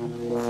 Thank.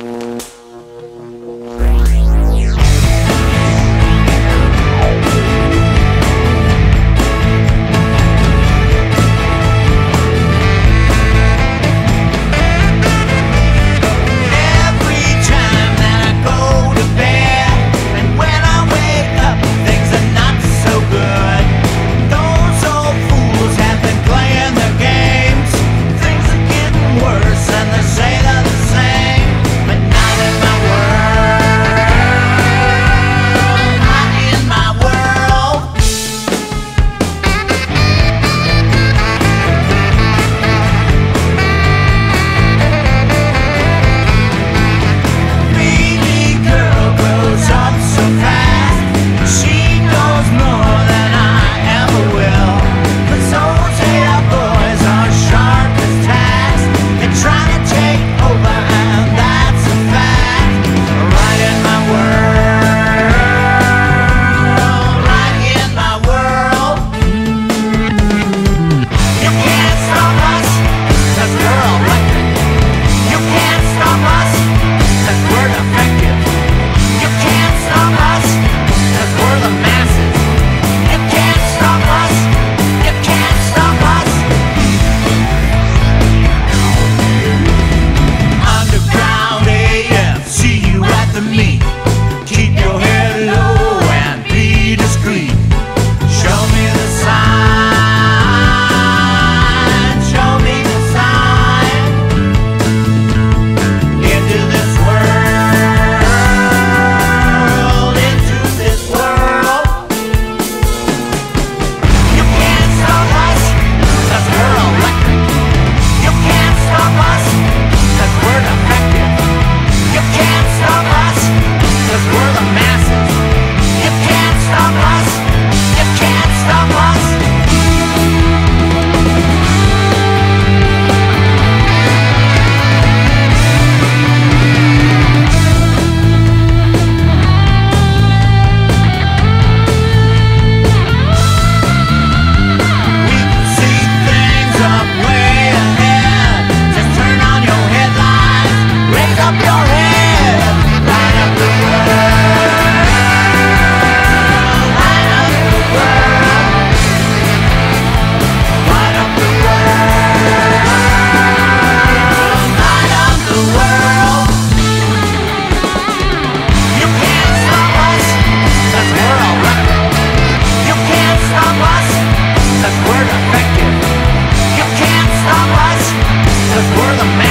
Everybody.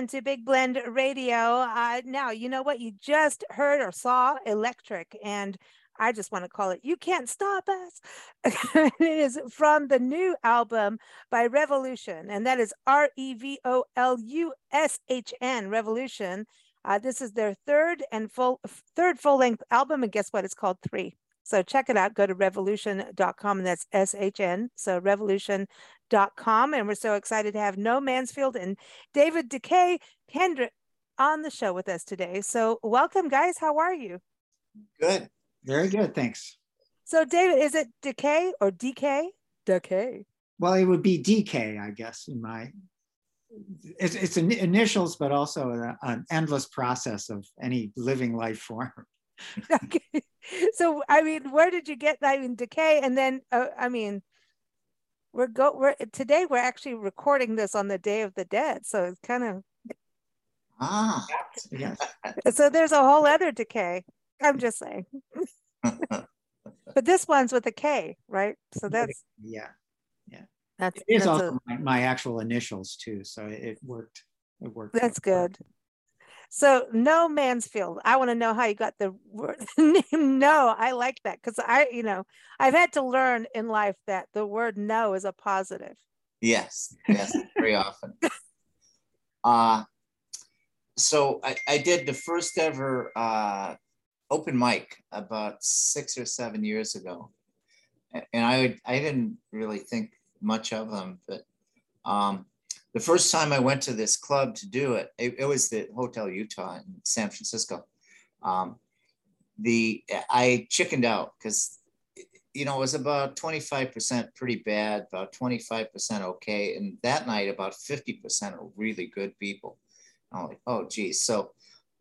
Welcome to Big Blend Radio. Uh, now, you know what? You just heard or saw Electric, and I just want to call it You Can't Stop Us. it is from the new album by REVOLUSHN, and that is R E V O L U S H N, REVOLUSHN. Uh, this is their third and full third full length album, and guess what? It's called Three. So check it out. Go to revolushn.com, and that's S H N. So revolushn com. And we're so excited to have NO Mansfield and David Dekay Kendrick on the show with us today. So, welcome, guys. How are you? Good. Very good. Thanks. So, David, is it Decay or DK? Decay. Well, it would be DK, I guess, in my. It's, it's initials, but also a, an endless process of any living life form. okay. So I mean, where did you get? that? I mean, decay, and then uh, I mean, we're go. We're today. We're actually recording this on the Day of the Dead, so it's kind of Ah, Yes. so there's a whole other decay. I'm just saying, but this one's with a K, right? So that's Yeah. that's It is that's, also a, my, my actual initials too, so it, it worked. It worked. that's good. So no Mansfield. I want to know how you got the word name. No, I like that because I, you know, I've had to learn in life that the word no is a positive. yes, yes, very often. Uh, so I, I did the first ever uh, open mic about six or seven years ago. And I, would, I didn't really think much of them, but um, the first time I went to this club to do it, it, it was the Hotel Utah in San Francisco. Um, the I chickened out because you know it was about 25% pretty bad, about 25% okay, and that night about 50% are really good people. I'm like, oh geez. So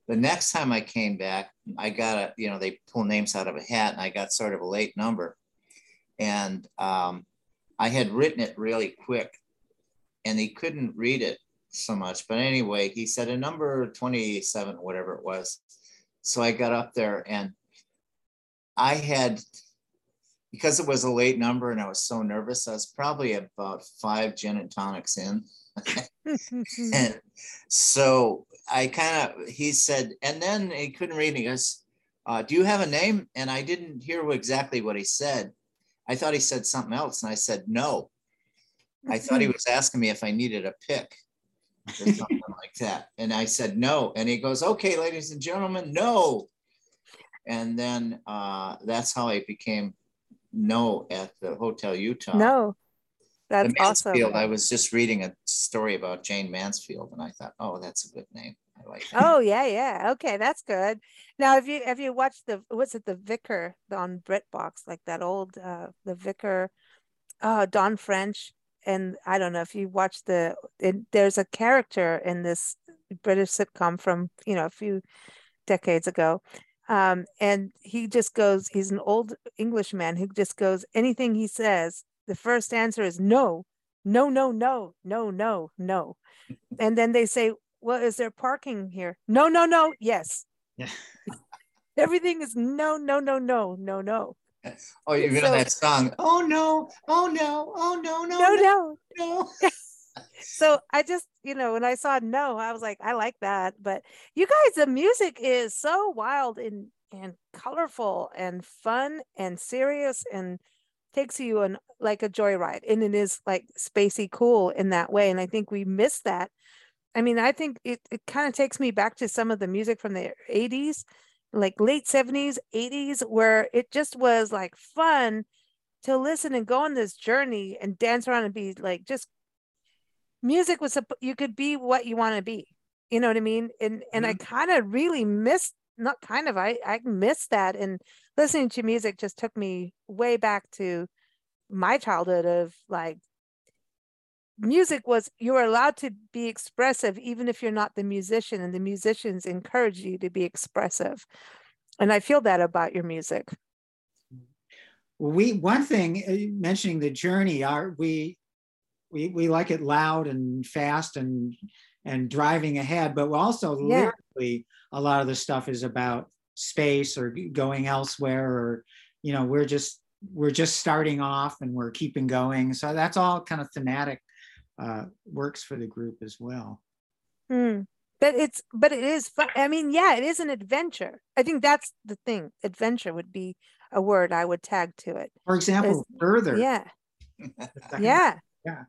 the next time I came back, I got a, you know, they pull names out of a hat and I got sort of a late number. And um, I had written it really quick and he couldn't read it so much. But anyway, he said a number 27, whatever it was. So I got up there and I had, because it was a late number and I was so nervous, I was probably about five gin and tonics in. And so I kind of, he said, and then he couldn't read. It. He goes, uh, Do you have a name? And I didn't hear exactly what he said. I thought he said something else. And I said, No. I thought he was asking me if I needed a pick or something like that. And I said, No. And he goes, Okay, ladies and gentlemen, no. And then uh, that's how I became no at the Hotel Utah no, that's the awesome. Mansfield, I was just reading a story about Jayne Mansfield, and I thought, oh, that's a good name. I like that. Oh yeah, yeah. Okay, that's good. Now, have you have you watched the what's it, the Vicar on BritBox, like that old uh the Vicar, uh Dawn French, and I don't know if you watched the. It, there's a character in this British sitcom from you know a few decades ago, um, and he just goes. He's an old Englishman who just goes anything he says. The first answer is no, no, no, no, no, no, no, and then they say, well, is there parking here? No, no, no. Yes. Yeah. Everything is no, no, no, no, no, no, Oh, you know So- that song? Oh no! Oh no! Oh no! No! no, No! no. no. So I just, you know, when I saw no, I was like, I like that. But you guys, the music is so wild and and colorful and fun and serious and takes you on like a joyride. And it is like spacey cool in that way. And I think we miss that. I mean, I think it, it kind of takes me back to some of the music from the 80s, like late 70s, 80s, where it just was like fun to listen and go on this journey and dance around and be like just music was you could be what you want to be you know what i mean? And and i mm-hmm. kind of really missed not kind of i i missed that and listening to music just took me way back to my childhood of like music was you were allowed to be expressive even if you're not the musician and the musicians encourage you to be expressive. And i feel that about your music. We one thing uh, mentioning the journey our we we we like it loud and fast and and driving ahead but also Yeah. lyrically a lot of the stuff is about space or going elsewhere or you know we're just we're just starting off and we're keeping going. So that's all kind of thematic uh works for the group as well Hmm. But it's but it is fun. I mean, yeah, it is an adventure. I think that's the thing. Adventure would be a word I would tag to it. for example further Yeah. Yeah. Yeah.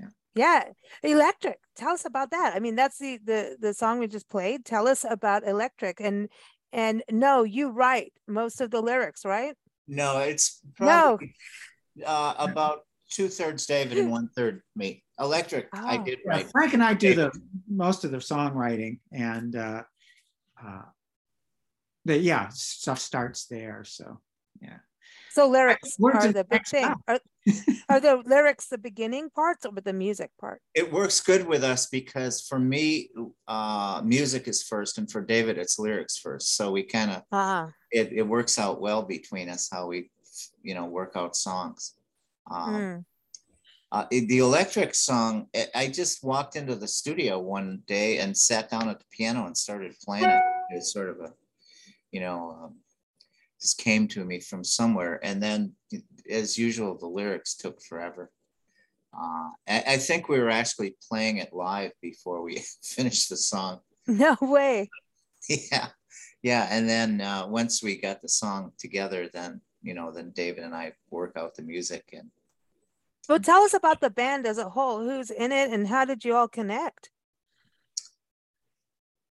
Yeah. Yeah. Electric. Tell us about that. I mean, that's the the the song we just played. Tell us about Electric. And and no, you write most of the lyrics, right? No, it's No. uh, about two thirds David and one third me. Electric, I Oh. did Yeah. Frank and I do the most of the songwriting and uh, uh, the yeah stuff starts there. So yeah. So lyrics words are in the big thing. Are, are the lyrics the beginning parts or the music part? It works good with us because for me, uh, music is first, and for David, it's lyrics first. So we kind of Ah, it, it works out well between us how we, you know, work out songs. Um, Mm. Uh, the electric song, I- just walked into the studio one day and sat down at the piano and started playing it. It's sort of a, you know, um, just came to me from somewhere. And then, as usual, the lyrics took forever. Uh, I, I think we were actually playing it live before we finished the song. No way. Yeah, yeah. And then uh, once we got the song together, then you know, then David and I work out the music and Well, tell us about the band as a whole. Who's in it and how did you all connect?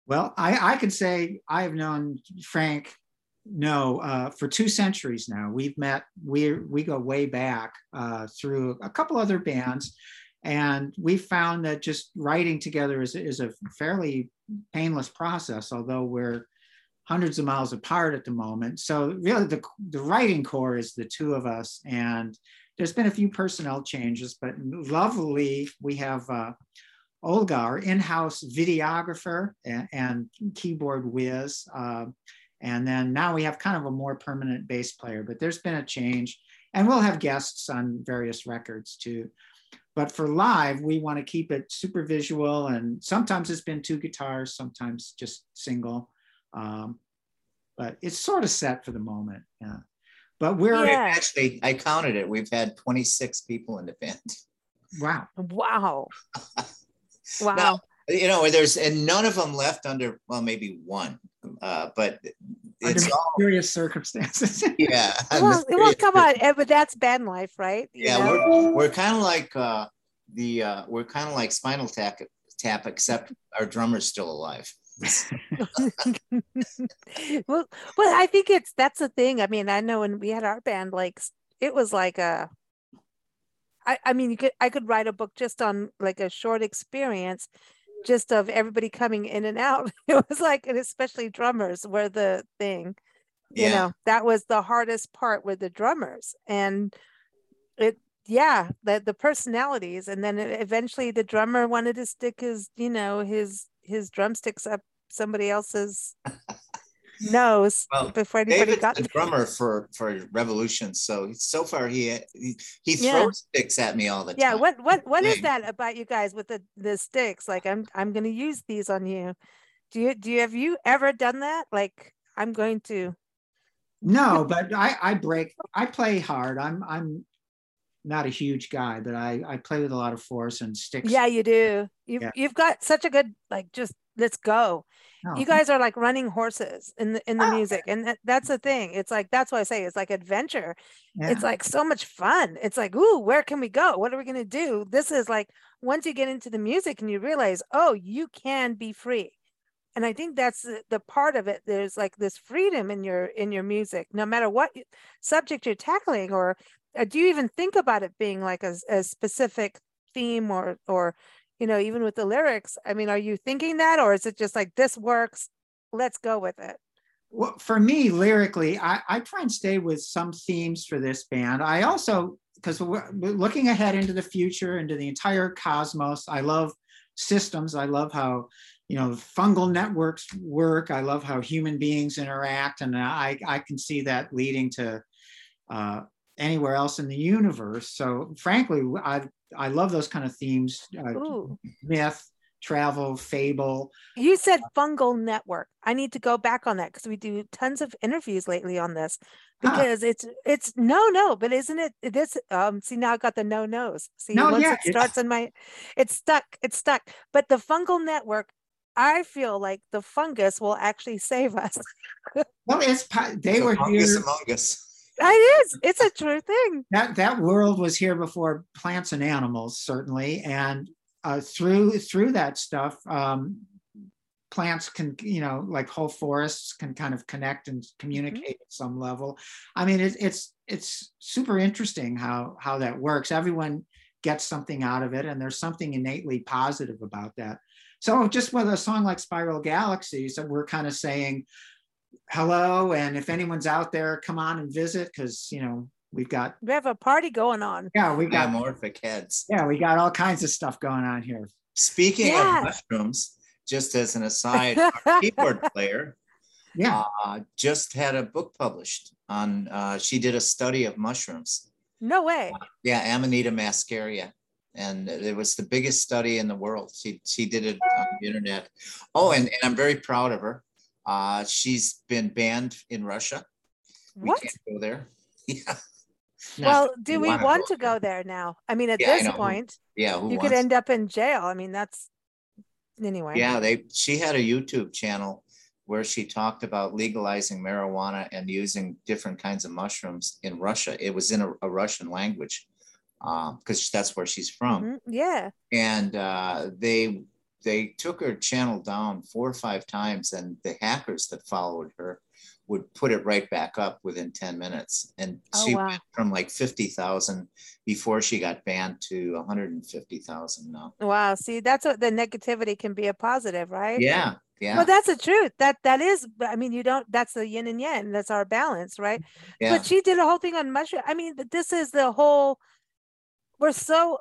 Well, I, I could say I've known Frank, no, uh, for two centuries now. We've met, we we go way back uh, through a couple other bands, and we found that just writing together is, is a fairly painless process, although we're hundreds of miles apart at the moment. So really the, the writing core is the two of us, and there's been a few personnel changes, but lovely, we have uh, Olga, our in-house videographer and, and keyboard whiz. Uh, and then now we have kind of a more permanent bass player, but there's been a change. And we'll have guests on various records too. But for live, we want to keep it super visual. And sometimes it's been two guitars, sometimes just single. Um, but it's sort of set for the moment. Yeah. But we're, Yeah. actually, I counted it. We've had 26 people in the band. wow. Wow. Wow. Now, you know, there's and none of them left under well, maybe one, uh, but Under it's all mysterious circumstances. yeah. well, well, come on, but that's band life, right? You Yeah, know? we're we're kind of like uh, the uh, we're kind of like Spinal Tap, tap, except our drummer's still alive. well, well, I think it's that's the thing. I mean, I know when we had our band, like it was like a. I, I mean, you could I could write a book just on like a short experience, just of everybody coming in and out. It was like, and especially drummers were the thing. You know, that was the hardest part with the drummers, and it yeah the the personalities, and then eventually the drummer wanted to stick his you know his his drumsticks up somebody else's nose Well, before anybody David's got the drummer for for REVOLUSHN, so so far he he, he Yeah. throws sticks at me all the yeah time. Yeah, what what what is that about you guys with the the sticks like i'm i'm going to use these on you do you do you have you ever done that like i'm going to No, but I, I break, I play hard. I'm, I'm not a huge guy, but I, I play with a lot of force and sticks. yeah you do you've, Yeah. you've got such a good like just let's go. No, you guys are like running horses in the in the Oh. music and that, that's the thing. It's like that's why i say it's like adventure. Yeah. it's like so much fun. It's like ooh where can we go? What are we going to do? This is like once you get into the music and you realize oh you can be free. And i think that's the, the part of it. There's like this freedom in your in your music no matter what subject you're tackling or uh, do you even think about it being like a specific theme or or you know even with the lyrics i mean are you thinking that or is it just like this works let's go with it well, for me, lyrically, I, I try and stay with some themes for this band. I also, because we're, looking ahead into the future, into the entire cosmos, I love systems. I love how, you know, fungal networks work. I love how human beings interact. And I, I can see that leading to uh, anywhere else in the universe. So frankly, I, I love those kind of themes, uh, myth, travel, fable. You said fungal network. I need to go back on that because we do tons of interviews lately on this Ah. because it's it's no no, but isn't it this um see now I got the no nos. See No, once yeah, it it's- starts in my it's stuck, it's stuck. But the fungal network, I feel like the fungus will actually save us. Well, it's they The were fungus here. among us. It is, it's a true thing. that that world was here before plants and animals certainly. And uh, through through that stuff um, plants can you know like whole forests can kind of connect and communicate at some level. I mean it, it's it's super interesting how how that works. Everyone gets something out of it and there's something innately positive about that. So just with a song like spiral galaxies that we're kind of saying hello and if anyone's out there come on and visit because you know we've got We have a party going on. yeah we got Amorphic heads. yeah we got all kinds of stuff going on here Speaking Yeah. of mushrooms, just as an aside, our keyboard player Yeah. uh, just had a book published on. Uh, she did a study of mushrooms. No way. Yeah, Amanita muscaria, and it was the biggest study in the world. She she did it on the internet. Oh, and, and I'm very proud of her. Uh, she's been banned in Russia. We What? can't go there. Yeah, No. Well, do you we wanna want go to go there now? I mean, at Yeah, this point, yeah. Who you could end up in jail. I mean, that's anyway. Yeah, they she had a YouTube channel where she talked about legalizing marijuana and using different kinds of mushrooms in Russia. It was in a, a Russian language because that's where she's from. Mhm. Yeah. And uh, they they took her channel down four or five times, and the hackers that followed her would put it right back up within 10 minutes. And Oh, she wow. went from like 50,000 before she got banned to 150,000 now. Wow. See, that's what the negativity can be a positive, right? Yeah, yeah, Well, that's the truth. That that is. I mean, you don't. That's the yin and yang. That's our balance, right? yeah. But she did a whole thing on mushroom. I mean, this is the whole. We're so.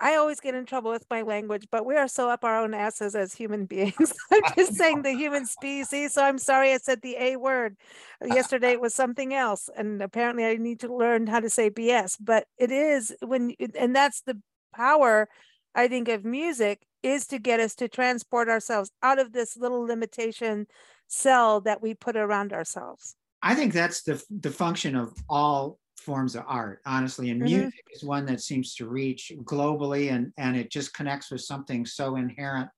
I always get in trouble with my language, but we are so up our own asses as human beings. I'm just saying the human species. So I'm sorry I said the A word. Yesterday it was something else. And apparently I need to learn how to say BS. But it is when, and that's the power, I think, of music is to get us to transport ourselves out of this little limitation cell that we put around ourselves. I think that's the the function of all forms of art, honestly. And Mhm. music is one that seems to reach globally, and and it just connects with something so inherent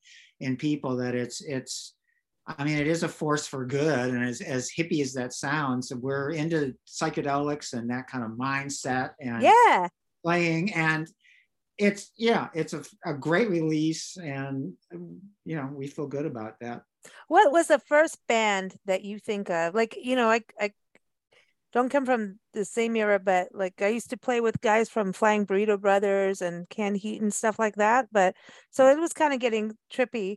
in people that it's it's. I mean, it is a force for good, and as as hippie as that sounds, we're into psychedelics and that kind of mindset and Yeah. playing, and it's yeah, it's a, a great release, and you know we feel good about that. What was the first band that you think of? Like, you know, I I don't come from the same era, but like I used to play with guys from Flying Burrito Brothers and Canned Heat and stuff like that. But so it was kind of getting trippy.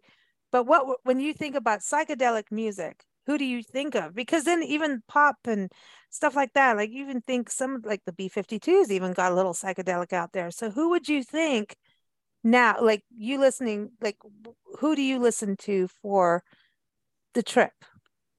But what when you think about psychedelic music, who do you think of? Because then even pop and stuff like that, like you even think some like the B52s even got a little psychedelic out there. So who would you think now, like you listening, like who do you listen to for the trip?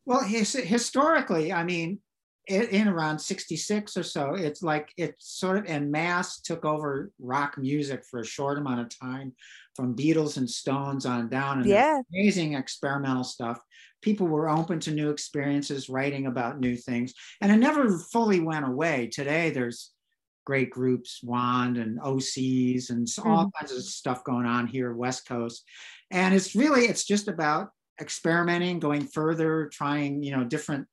Well, his, historically, I mean, in, around 66 or so, it's like it sort of en mass took over rock music for a short amount of time from Beatles and Stones on down. And Yeah. amazing experimental stuff. People were open to new experiences, writing about new things, and it never fully went away. Today, there's great groups, Wand and OCs, and all mm. kinds of stuff going on here, West Coast. And it's really, it's just about experimenting, going further, trying, you know, different,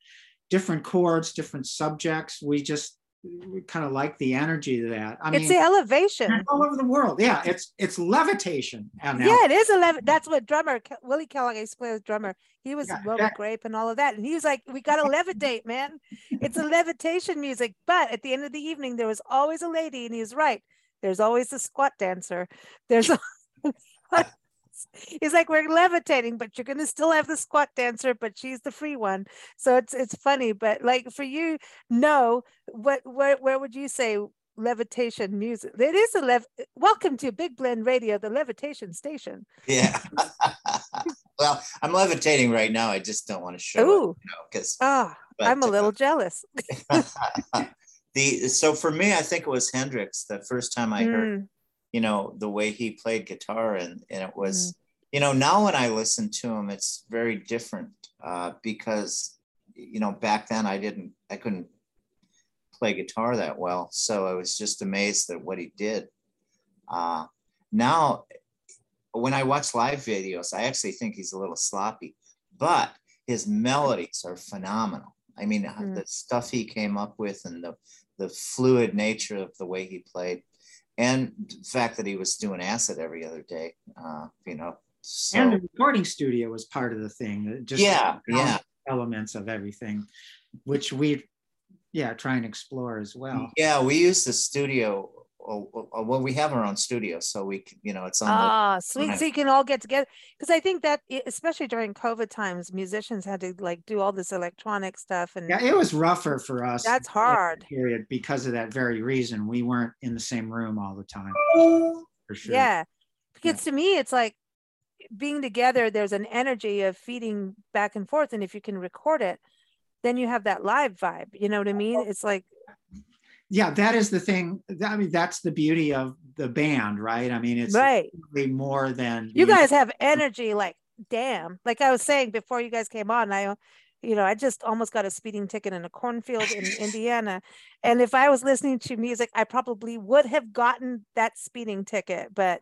different chords, different subjects. We just we kind of like the energy of that. I it's mean, the elevation. all over the world. Yeah, it's it's levitation. Now- Yeah, it is eleven. That's what drummer Willie Kellogg I used to play with drummer. He was yeah. Grape and all of that, and he was like, "We got to levitate, man. It's a levitation music." But at the end of the evening, there was always a lady, and he was right. There's always a squat dancer. There's. He's like, we're levitating, but you're gonna still have the squat dancer, but she's the free one. So it's it's funny, but like for you, no, what where where would you say levitation music? It is a lev. Welcome to Big Blend Radio, the levitation station. Yeah. well, I'm levitating right now. I just don't want to show Ooh, you know, because ah, I'm a little jealous. the so for me, I think it was Hendrix the first time I heard, Mm, you know, the way he played guitar, and and it was, Mm. you know, now when I listen to him, it's very different uh, because, you know, back then I didn't, I couldn't play guitar that well, so I was just amazed at what he did. Uh, now, when I watch live videos, I actually think he's a little sloppy, but his melodies are phenomenal. I mean, Mm. the stuff he came up with and the the fluid nature of the way he played, and the fact that he was doing acid every other day. Uh, you know, so and the recording studio was part of the thing. uh, Just yeah, yeah, elements of everything, which we, yeah, try and explore as well. yeah. We use the studio. Oh, oh, Well, we have our own studio, so we, can- you know, it's on the Ah, sweet. Right. So you can all get together because I think that especially during COVID times, musicians had to like do all this electronic stuff, and Yeah, it was rougher for us. that's at that hard. Period, because of that very reason. We weren't in the same room all the time. For sure. Yeah. Because to me, it's like being together, there's an energy of feeding back and forth. And if you can record it, then you have that live vibe. You know what I mean? It's like yeah that is the thing i mean that's the beauty of the band right? I mean it's right. more than you guys have energy like damn like i was saying before you guys came on i you know i just almost got a speeding ticket in a cornfield in indiana and if i was listening to music i probably would have gotten that speeding ticket but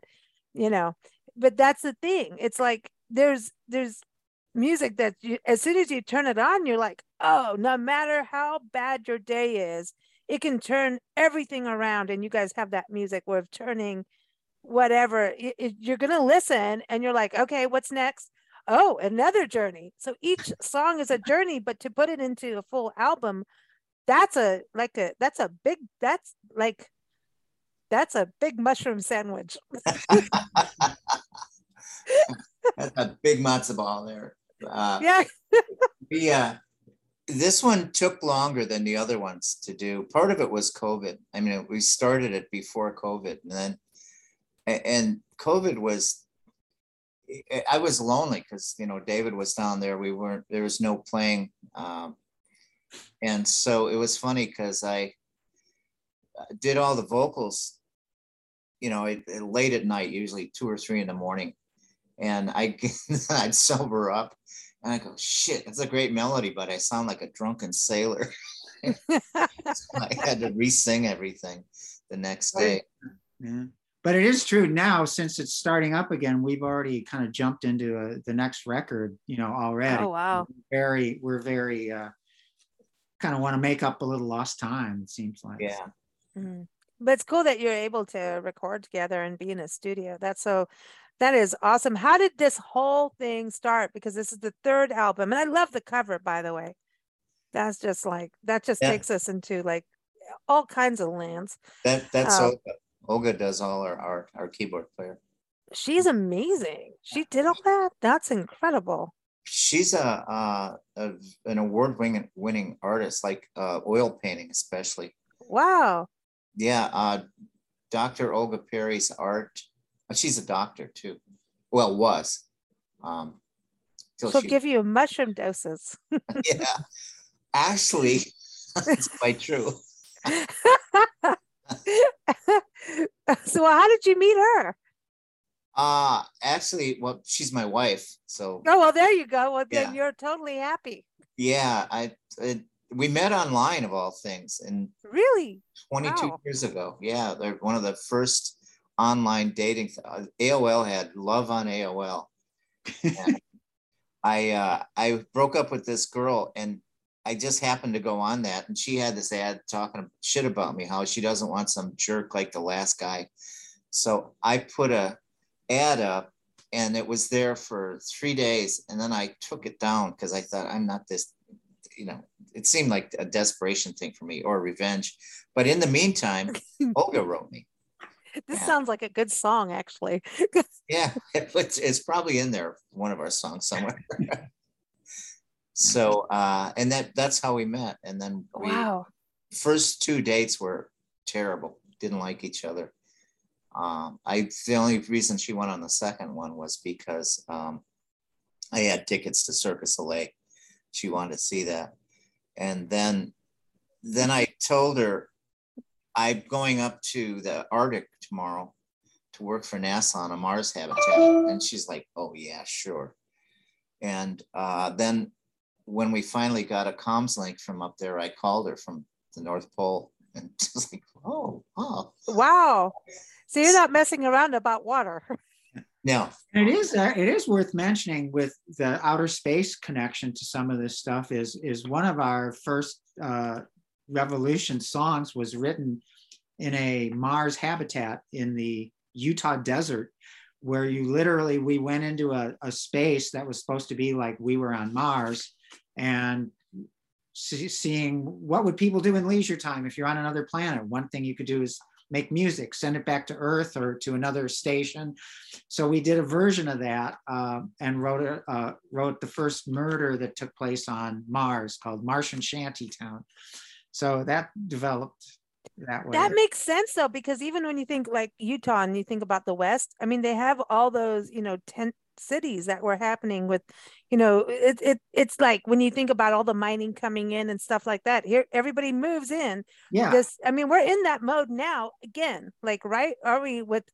you know but that's the thing it's like there's there's music that you, as soon as you turn it on you're like oh no matter how bad your day is it can turn everything around and you guys have that music where of turning whatever it, it, you're going to listen and you're like okay what's next? Oh another journey. So each song is a journey but to put it into a full album that's a like a that's a big that's like that's a big mushroom sandwich. That's a big matzo ball there. Uh, yeah. Yeah this one took longer than the other ones to do. Part of it was COVID. I mean, we started it before COVID, and then and COVID was. I was lonely because you know David was down there. We weren't. There was no playing, um, and so it was funny because I did all the vocals. You know, it, it, late at night, usually two or three in the morning, and I I'd sober up and I go, shit, that's a great melody, but I sound like a drunken sailor. so I had to re-sing everything the next day. Yeah. But it is true now, since it's starting up again, we've already kind of jumped into a, uh, the next record, you know, already. Oh, wow. We're very, we're very, uh, kind of want to make up a little lost time, it seems like. Yeah. Mm-hmm. But it's cool that you're able to record together and be in a studio. That's so that is awesome. How did this whole thing start? Because this is the third album, and I love the cover, by the way. That's just like that just yeah. takes us into like all kinds of lands. That that's um, Olga. Olga does all our, our our keyboard player. She's amazing. She did all that. That's incredible. She's a, uh, a an award winning winning artist, like uh, oil painting, especially. Wow. Yeah, uh, Dr. Olga Perry's art she's a doctor too. Well, was. Um, She'll she... give you mushroom doses. yeah, actually, that's quite true. so, how did you meet her? Uh actually, well, she's my wife. So. Oh well, there you go. Well, then yeah. you're totally happy. Yeah, I. It, we met online of all things, and really, 22 wow. years ago. Yeah, they're one of the first online dating. Uh, AOL had love on AOL. I uh, I broke up with this girl and I just happened to go on that and she had this ad talking shit about me, how she doesn't want some jerk like the last guy. So I put a ad up and it was there for three days and then I took it down because I thought I'm not this, you know, it seemed like a desperation thing for me or revenge. But in the meantime, Olga wrote me this yeah. sounds like a good song, actually. yeah, it's, it's probably in there, one of our songs somewhere. so, uh, and that that's how we met. And then we, wow, first two dates were terrible. Didn't like each other. Um, I the only reason she went on the second one was because um, I had tickets to Cirque Soleil. She wanted to see that, and then then I told her I'm going up to the Arctic tomorrow to work for NASA on a Mars habitat. And she's like, oh, yeah, sure. And uh, then when we finally got a comms link from up there, I called her from the North Pole and she's like, oh, oh. Wow. So you're not messing around about water. No. And it is uh, it is worth mentioning with the outer space connection to some of this stuff is is one of our first uh, REVOLUSHN songs was written in a Mars habitat in the Utah desert, where you literally, we went into a, a space that was supposed to be like we were on Mars and see, seeing what would people do in leisure time if you're on another planet. One thing you could do is make music, send it back to Earth or to another station. So we did a version of that uh, and wrote a, uh, wrote the first murder that took place on Mars called Martian Shantytown. So that developed that way. That makes sense though, because even when you think like Utah and you think about the West, I mean, they have all those, you know, tent cities that were happening with you know it, it it's like when you think about all the mining coming in and stuff like that here everybody moves in. Yeah. this i mean we're in that mode now again like right? Are we with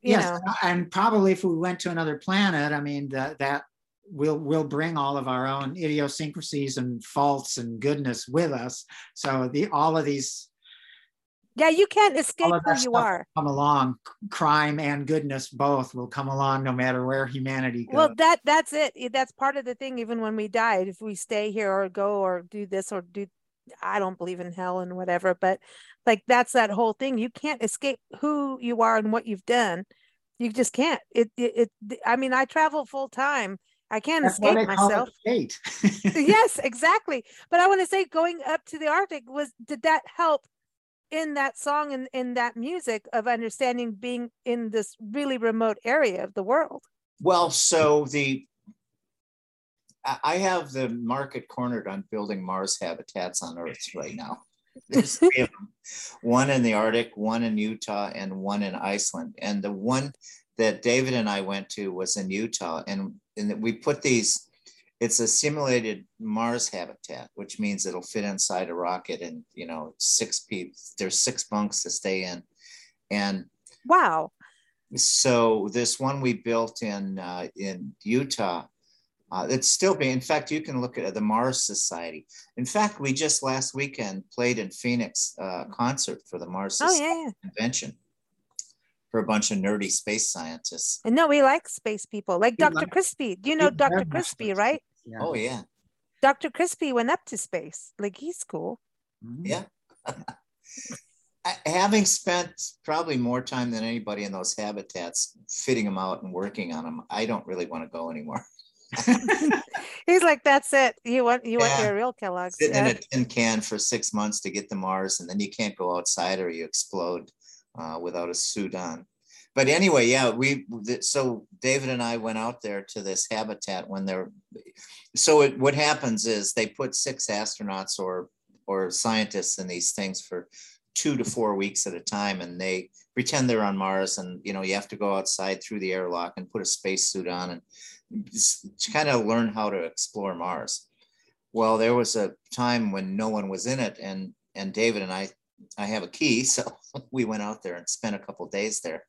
you yes know? and probably if we went to another planet i mean that that we'll we'll bring all of our own idiosyncrasies and faults and goodness with us. So the all of these yeah you can't escape who you are. come along. Crime and goodness both will come along no matter where humanity goes. well that that's it. That's part of the thing even when we die if we stay here or go or do this or do i don't believe in hell and whatever but like that's that whole thing. You can't escape who you are and what you've done. You just can't. It it, it i mean i travel full time. I can't That's escape they call it myself. yes exactly. But i want to say going up to the arctic was did that help in that song and in that music of understanding being in this really remote area of the world Well, so the I have the market cornered on building Mars habitats on Earth right now. There's three of them. One in the Arctic, one in Utah, and one in Iceland. And the one that David and I went to was in Utah, and and we put these. It's a simulated Mars habitat, which means it'll fit inside a rocket, and you know, six people. There's six bunks to stay in, and wow so this one we built in uh, in Utah, uh, it's still being. In fact, you can look at the Mars Society. In fact, we just last weekend played in Phoenix uh, concert for the Mars oh Society yeah, yeah. convention for a bunch of nerdy space scientists. and no we like space people like We dr like- crispy do you know dr much crispy like right Yeah. Oh yeah, dr crispy went up to space like he's cool Mhm. yeah. Having spent probably more time than anybody in those habitats, fitting them out and working on them, I don't really want to go anymore. he's like that's it you want you want Yeah. your real kellogg's sitting yeah. in a tin can for six months to get to Mars, and then you can't go outside or you explode uh, without a suit on. But anyway, yeah, we so David and I went out there to this habitat when they're so it, what happens is they put six astronauts or or scientists in these things for two to four weeks at a time, and they pretend they're on Mars, and you know you have to go outside through the airlock and put a spacesuit on and kind of learn how to explore Mars. Well, there was a time when no one was in it, and and David and I, I have a key, so we went out there and spent a couple days there.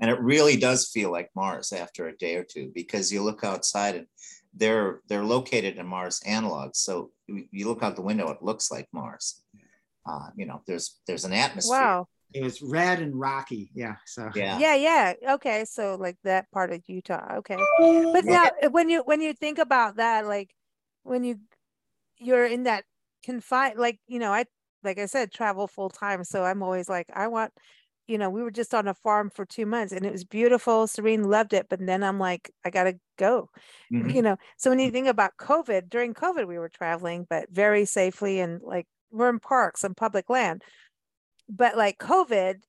And it really does feel like Mars after a day or two because you look outside and they're they're located in Mars analogs. So you you look out the window, it looks like Mars. Uh, you know, there's there's an atmosphere. wow It was red and rocky. Yeah. So Yeah. yeah yeah okay so like that part of utah okay but now uh, when you when you think about that like when you you're in that confined like you know i like i said travel full time so i'm always like i want you know we were just on a farm for two months and it was beautiful serene loved it but then i'm like i gotta go Mhm. you know? So when you think about covid during covid we were traveling but very safely and like we're in parks and public land but like covid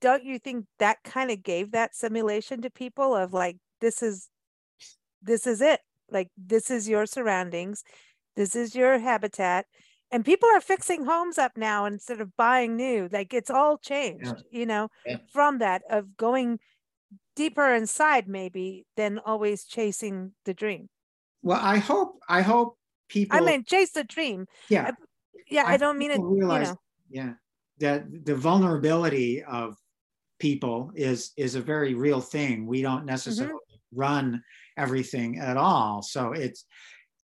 don't you think that kind of gave that simulation to people of like this is this is it. Like this is your surroundings. This is your habitat and people are fixing homes up now instead of buying new like it's all changed you know Yeah. from that of going deeper inside maybe than always chasing the dream well, I hope I hope people. i mean chase the dream yeah. yeah i, I don't mean it people you realize- know yeah that the vulnerability of people is is a very real thing we don't mm-hmm. necessarily run everything at all so it's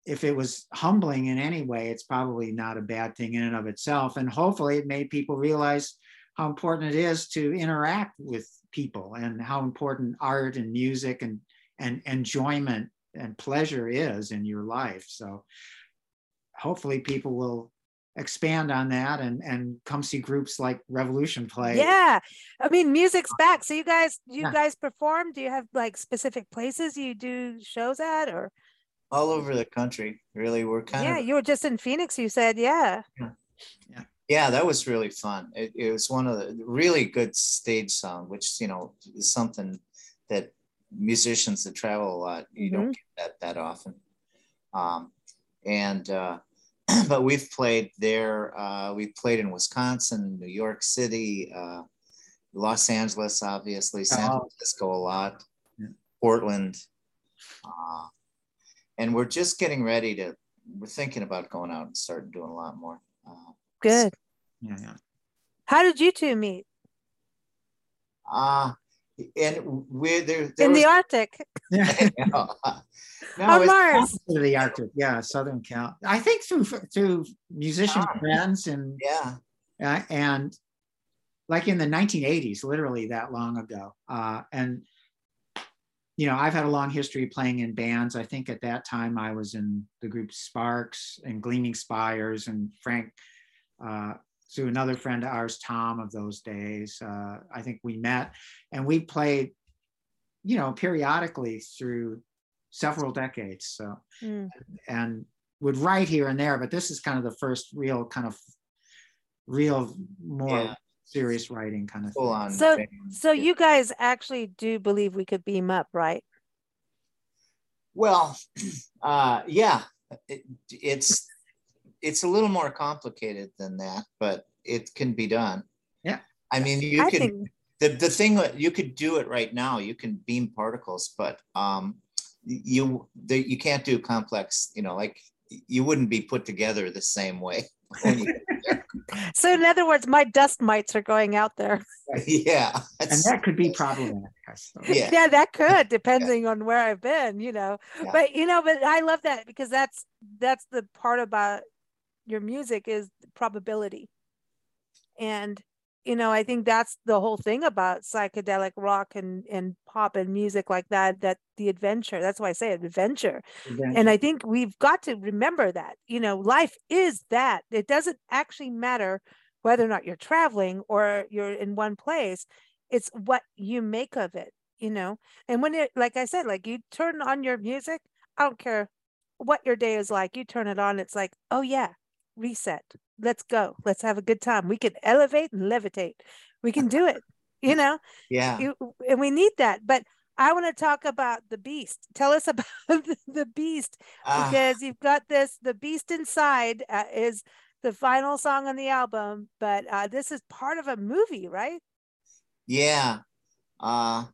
if it was humbling in any way it's probably not a bad thing in and of itself. And hopefully it made people realize how important it is to interact with people and how important art and music and and enjoyment and pleasure is in your life. So hopefully people will expand on that and and come see groups like REVOLUSHN play. Yeah. I mean music's back. So you guys you Yeah. guys perform. Do you have like specific places you do shows at or All over the country, really. We're kind yeah of Yeah, you were just in phoenix you said yeah Yeah, yeah, that was really fun. It, it was one of the really good stage sound, which you know is something that musicians that travel a lot you don't get that that often. Um, and uh, but we've played there. Uh, we've played in Wisconsin, New York City, uh, Los Angeles, obviously, San Oh. Francisco a lot. Yeah. Portland. Uh, and we're just getting ready to, we're thinking about going out and starting doing a lot more. Uh, Good. Yeah, yeah. How did you two meet? uh, and we're there, there In was, the Arctic. Yeah. no, On it's- Mars. to the Arctic, yeah, Southern Cal. I think through through musician Ah. friends and yeah, uh, and like in the 1980s, literally that long ago. Uh, and you know, I've had a long history playing in bands. I think at that time I was in the group Sparks and Gleaming Spires and Frank. Uh, through another friend of ours, Tom, of those days. Uh, I think we met and we played, you know, periodically through several decades. So Mm. and would write here and there, but this is kind of the first real kind of real more Yeah. Serious writing kind of full thing. So- So you guys actually do believe we could beam up, right? Well, uh, yeah, it, it's it's a little more complicated than that, but it can be done. Yeah. I mean, you I can think the the thing that you could do it right now. You can beam particles, but um, you the, you can't do complex. You know, like you wouldn't be put together the same way. When you- so. In other words, my dust mites are going out there. yeah, and that could be problematic. I yeah, yeah, that could, depending on where I've been, you know. Yeah. But you know, but I love that because that's that's the part about your music is probability. And you know, I think that's the whole thing about psychedelic rock and and pop and music like that that the adventure. That's why I say adventure. And I think we've got to remember that, you know, life is that. It doesn't actually matter whether or not you're traveling or you're in one place. It's what you make of it, you know. And when it, like I said, like you turn on your music, I don't care what your day is like, you turn it on, it's like, oh yeah, reset. Let's go. Let's have a good time. We can elevate and levitate. We can do it, you know yeah. you, and we need that. But I want to talk about the beast. Tell us about the, beast Ah, because you've got this. The beast inside uh, is the final song on the album, but uh, this is part of a movie, right? Yeah. Uh,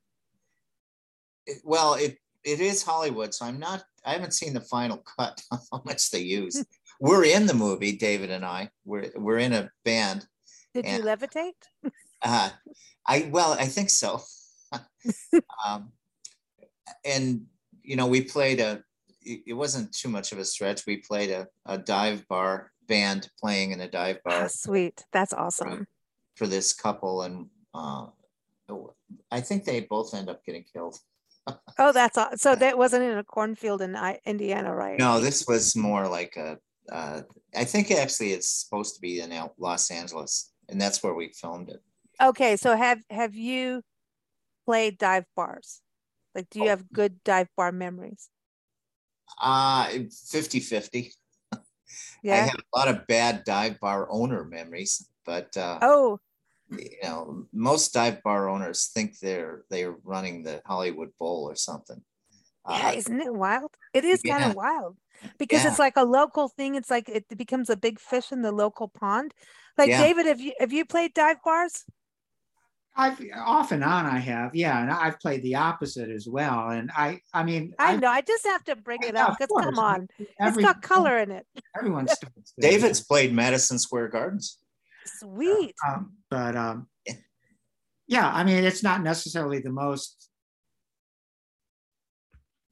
it- well, it it is Hollywood, so I'm not. I haven't seen the final cut. on How much they use? We're in the movie, David and I. We're we're in a band. Did you levitate? Uh, I well, I think so. um, and you know, we played a. It wasn't too much of a stretch. We played a, a dive bar band playing in a dive bar Ah, sweet. That's awesome. for this couple, and uh, I think they both end up getting killed. Oh, that's so. That wasn't in a cornfield in Indiana, right? No, this was more like a. Uh, I think actually it's supposed to be in Los Angeles, and that's where we filmed it. Okay, so have have you played dive bars? Like, do you Oh. have good dive bar memories? Uh 50 50. Yeah. I have a lot of bad dive bar owner memories, but uh, Oh, you know, most dive bar owners think they're they're running the Hollywood Bowl or something. Yeah, Uh, isn't it wild? It is kind of wild because Yeah. it's like a local thing. It's like it becomes a big fish in the local pond. Like Yeah. David, have you have you played dive bars? I've off and on I have, yeah, and I've played the opposite as well. And I, I mean, I I've- know. I just have to bring it up because come on, every- it's got color in it. Everyone starts. David's played Madison Square Gardens. Sweet. um, but um, Yeah. yeah, I mean, it's not necessarily the most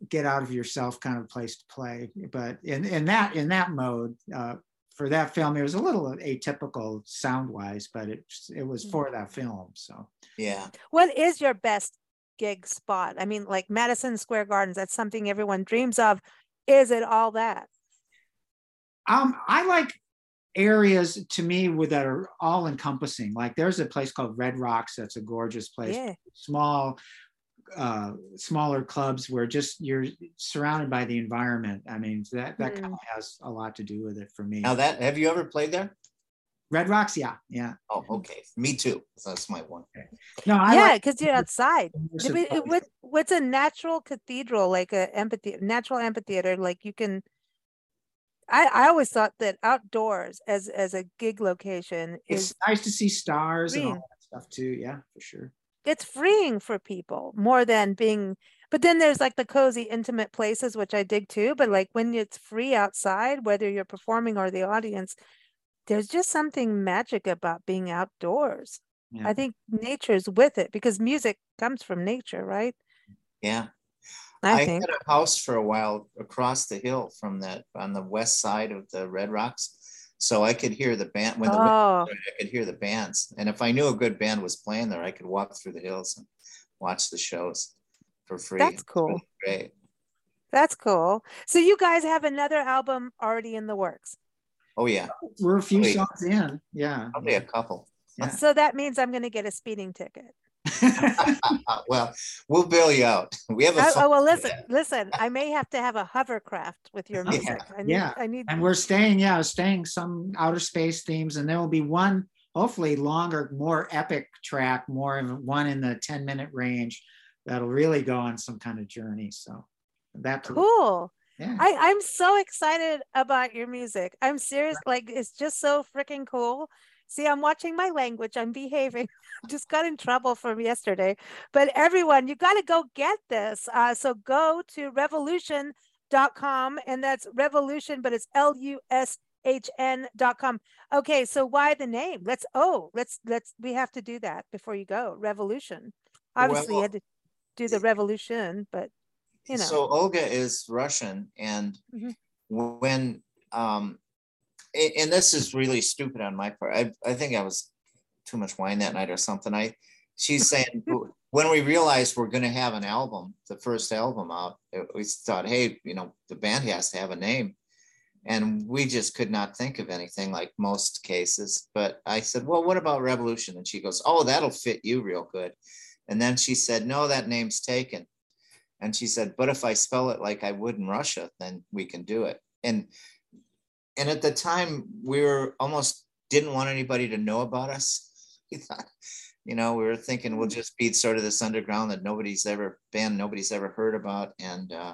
get out of yourself kind of place to play, but in in that in that mode. Uh, for that film, it was a little atypical sound wise, but it it was for that film. So Yeah. What is your best gig spot? I mean, like Madison Square Gardens. That's something everyone dreams of. Is it all that? Um, I like areas to me with that are all encompassing. Like there's a place called Red Rocks that's a gorgeous place. Yeah. Small, uh, smaller clubs where just you're surrounded by the environment. I mean that that kind of has a lot to do with it for me. Now that have you ever played there? Red Rocks, yeah, yeah. Oh, okay. Me too. That's my one. No, I yeah, like because you're outside. immersive It- it- places. what what's a natural cathedral like a empathy natural amphitheater like you can I, I always thought that outdoors as as a gig location It's nice to see stars and all that stuff too. Yeah, for sure. It's freeing for people more than being But then there's like the cozy, intimate places, which I dig too. But like when it's free outside, whether you're performing or the audience, there's just something magic about being outdoors. Yeah. I think nature's with it because music comes from nature, right? Yeah. I, I, think. had a house for a while across the hill from that on the west side of the Red Rocks. So I could hear the band when the Oh, started, I could hear the bands. And if I knew a good band was playing there, I could walk through the hills and watch the shows for free. That's cool. really Great. that's cool. So you guys have another album already in the works. Oh yeah, We're a few oh, Wait. songs in. Yeah. probably a couple. Yeah. So that means I'm going to get a speeding ticket. Well, we'll bail you out. We have a Oh, oh well, listen, listen. I may have to have a hovercraft with your Yeah, music. I need, yeah. I need. and we're staying, yeah, staying some outer space themes, and there will be one, hopefully longer, more epic track, more one in the 10 minute range that'll really go on some kind of journey. So that Cool. yeah. I, I'm so excited about your music. I'm serious. Like, it's just so freaking cool. See, I'm watching my language. I'm behaving. just got in trouble from yesterday. But everyone, you got to go get this. Uh, so go to revolushn.com and that's revolution, but it's L U S H N.com. Okay. So why the name? Let's, oh, let's, let's, we have to do that before you go. Revolution. Obviously, you had to do the revolution, but you know. So Olga is Russian, and Mhm. when um, and this is really stupid on my part. I I think I was too much wine that night or something. I she's saying when we realized we're going to have an album, the first album out, it- we thought, hey, you know, the band has to have a name. And we just could not think of anything like most cases. But I said, well, what about Revolution? And she goes, oh, that'll fit you real good. And then she said, no, that name's taken. And she said, but if I spell it like I would in Russia, then we can do it. And and at the time we were almost didn't want anybody to know about us. We thought, you know, we were thinking we'll just be sort of this underground that nobody's ever been, nobody's ever heard about, and uh,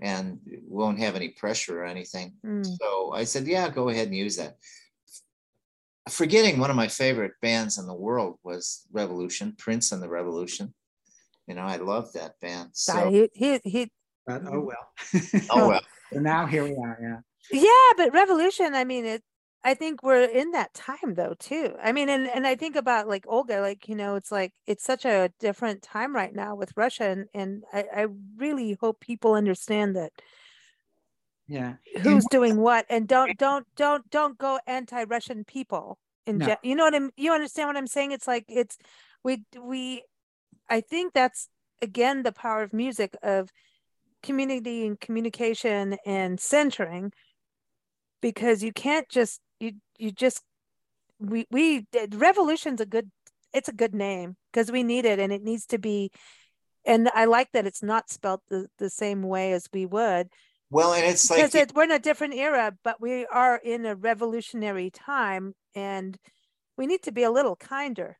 and won't have any pressure or anything. Mm. So I said, yeah, go ahead and use that. Forgetting one of my favorite bands in the world was Revolution, Prince and the Revolution. You know, I love that band. God, So, he, he, he, But oh well. oh well. So now here we are. Yeah. but revolution, I mean, it, I think we're in that time though, too. I mean, and, and I think about like Olga, like, you know, it's like, it's such a different time right now with Russia. And, and I, I really hope people understand that Yeah. who's doing what and don't, don't, don't, don't go anti-Russian people. In No. you know what I'm, you understand what I'm saying? It's like, it's, we, we, I think that's again the power of music of community and communication and centering because you can't just you you just we we did- revolution's a good it's a good name because we need it and it needs to be and i like that it's not spelt the, the same way as we would. Well, and it's like because it, we're in a different era but we are in a revolutionary time and we need to be a little kinder.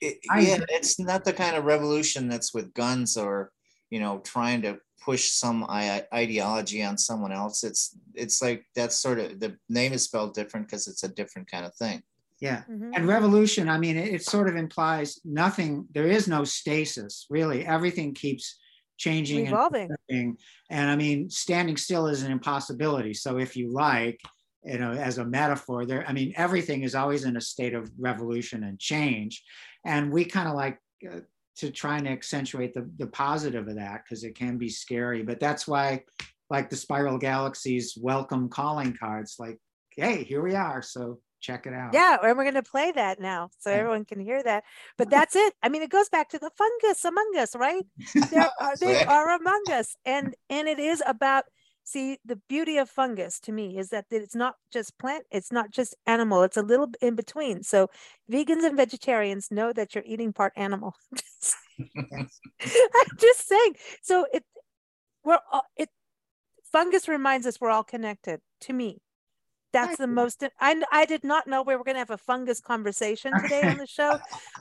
It, I yeah, it's not the kind of revolution that's with guns or you know trying to push some I- ideology on someone else. It's it's like that's sort of the name is spelled different because it's a different kind of thing. Yeah. Mhm. And revolution, I mean, it, it sort of implies nothing, there is no stasis, really. Everything keeps changing and revolving thing. And I mean, standing still is an impossibility. So if you like, you know, as a metaphor, there, I mean, everything is always in a state of revolution and change. And we kind of like uh, to try and accentuate the, the positive of that because it can be scary. But that's why, like the Spiral Galaxies welcome calling cards, like, hey, here we are. So check it out. Yeah, and we're going to play that now so Yeah. everyone can hear that. But that's it. I mean, it goes back to the fungus among us, right? There are, they are among us, and and it is about. See, the beauty of fungus to me is that it's not just plant, it's not just animal, it's a little in between. So vegans and vegetarians know that you're eating part animal. I'm just saying. So it we're all, it fungus reminds us we're all connected to me. That's the most I I did not know we were going to have a fungus conversation today on the show,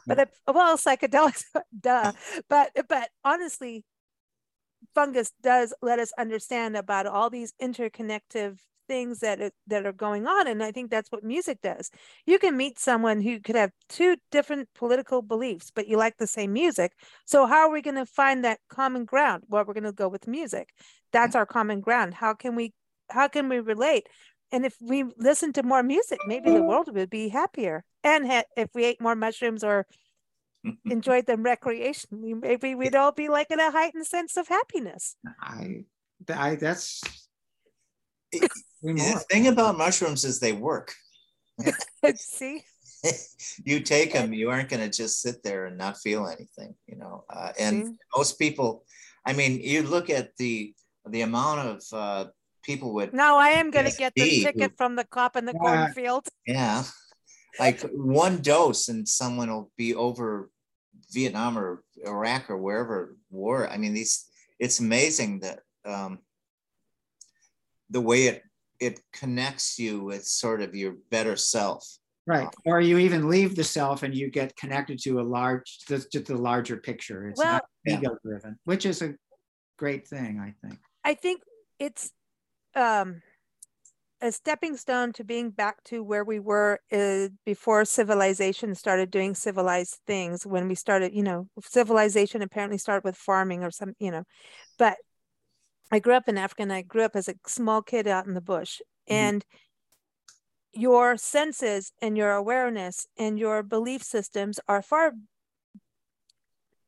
but I, well, psychedelics, duh. But but honestly, fungus does let us understand about all these interconnective things that it- that are going on and i think that's what music does. You can meet someone who could have two different political beliefs but you like the same music. So how are we going to find that common ground? Well we're going to go with music. That's our common ground. How can we how can we relate? And if we listen to more music maybe the world would be happier. And ha- if we ate more mushrooms or enjoyed them recreationally maybe we'd all be like in a heightened sense of happiness I, I that's It- the thing about mushrooms is they work. see you take them, you aren't going to just sit there and not feel anything, you know. Uh, and See? most people, I mean, you look at the the amount of uh, people with No, I am going to get the ticket who- from the cop in the Yeah. cornfield. Yeah. Like one dose and someone will be over Vietnam or Iraq or wherever war. I mean, these it's amazing that um the way it it connects you with sort of your better self. Right. Or you even leave the self and you get connected to a large, just to the larger picture. It's not ego driven, which is a great thing, I think. I think it's um, a stepping stone to being back to where we were uh, before civilization started doing civilized things. When we started, you know, civilization apparently started with farming or some, you know, but I grew up in Africa and I grew up as a small kid out in the bush. Mhm. And your senses and your awareness and your belief systems are far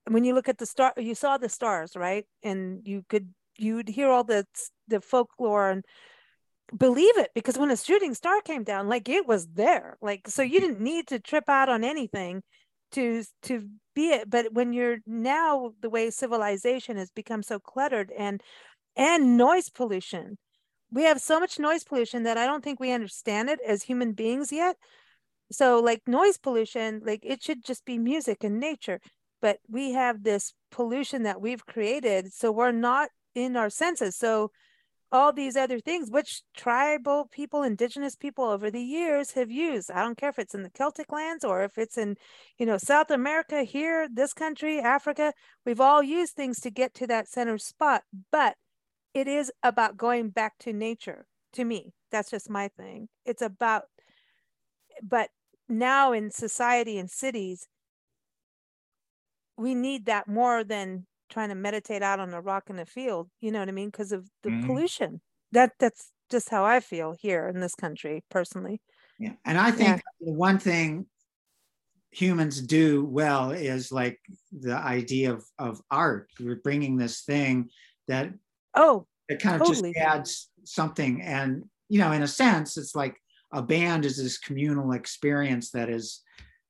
when you look at the star you saw the stars right and you could you'd hear all the the folklore and believe it because when a shooting star came down like it was there like so you mm-hmm. didn't need to trip out on anything to to be it but when you're now the way civilization has become so cluttered and and noise pollution we have so much noise pollution that i don't think we understand it as human beings yet. So like noise pollution like it should just be music and nature but we have this pollution that we've created so we're not in our senses so all these other things which tribal people indigenous people over the years have used. I don't care if it's in the celtic lands or if it's in you know south america here this country africa we've all used things to get to that center spot. But it is about going back to nature to me. That's just my thing. It's about but now in society and cities we need that more than trying to meditate out on a rock in a field you know what i mean because of the Mhm. pollution that that's just how i feel here in this country personally Yeah. And I think the one thing humans do well is like the idea of, of art. We're bringing this thing that oh it kind of Totally. just adds something. And, you know, in a sense, it's like a band is this communal experience that is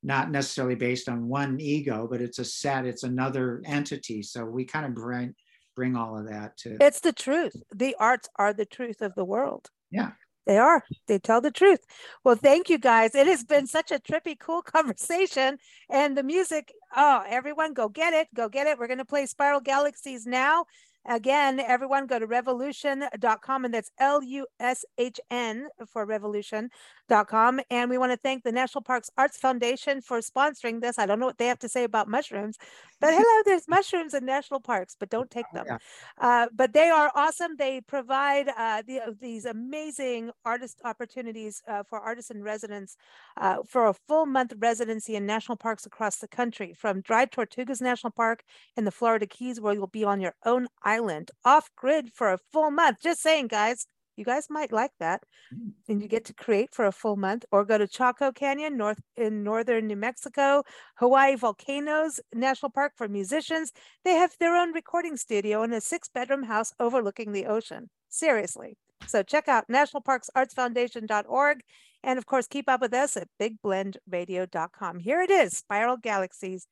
not necessarily based on one ego, but it's a set, it's another entity. So we kind of bring bring all of that to it's the truth. The arts are the truth of the world. Yeah. they are. They tell the truth. Well thank you guys. It has been such a trippy cool conversation. And the music oh everyone go get it. Go get it. We're going to play spiral galaxies now again everyone go to revolushn.com and that's l-u-s-h-n for revolushn.com and we want to thank the national parks arts foundation for sponsoring this. I don't know what they have to say about mushrooms but hello there's mushrooms in national parks but don't take them Yeah. uh, but they are awesome. They provide uh, the, these amazing artist opportunities uh, for artists and residents uh, for a full month residency in national parks across the country, from Dry Tortugas National Park in the Florida Keys, where you'll be on your own island, off grid for a full month. Just saying, guys. You guys might like that. Mm. And you get to create for a full month or go to Chaco Canyon, north in northern New Mexico, Hawaii Volcanoes National Park for musicians. They have their own recording studio and a six bedroom house overlooking the ocean. Seriously. So check out nationalparksartsfoundation.org. And of course, keep up with us at bigblendradio.com. Here it is Spiral Galaxies.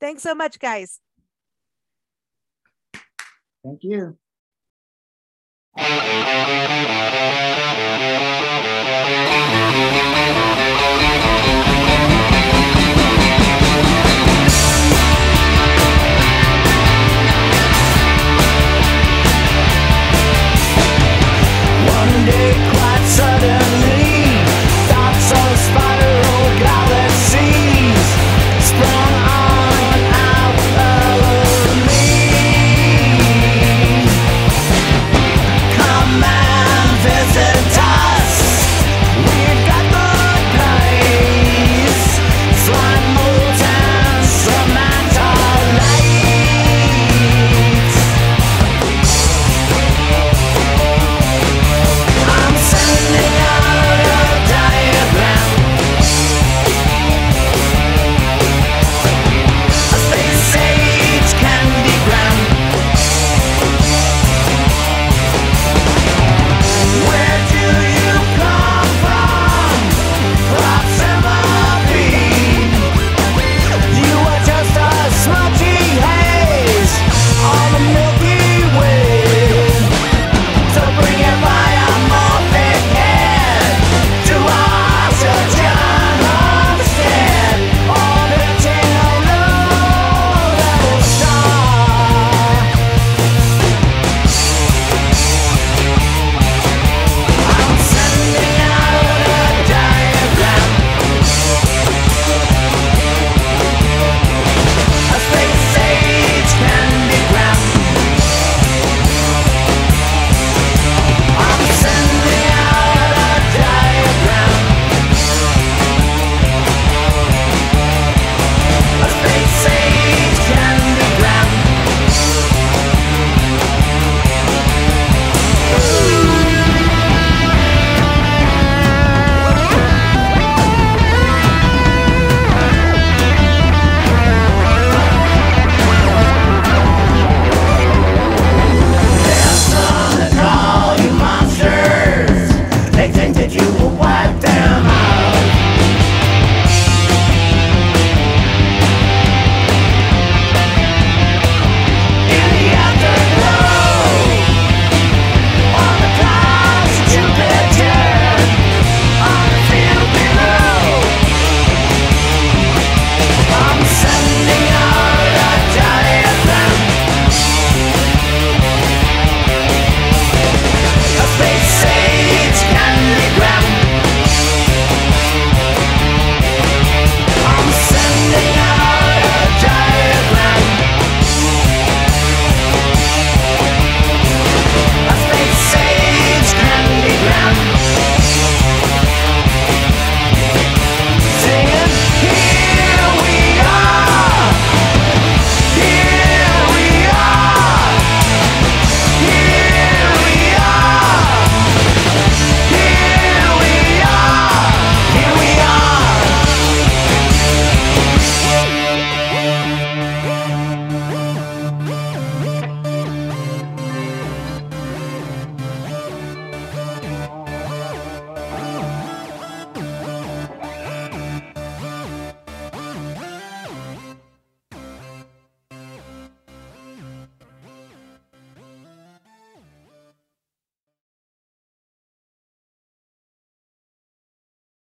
Thanks so much, guys. thank you. One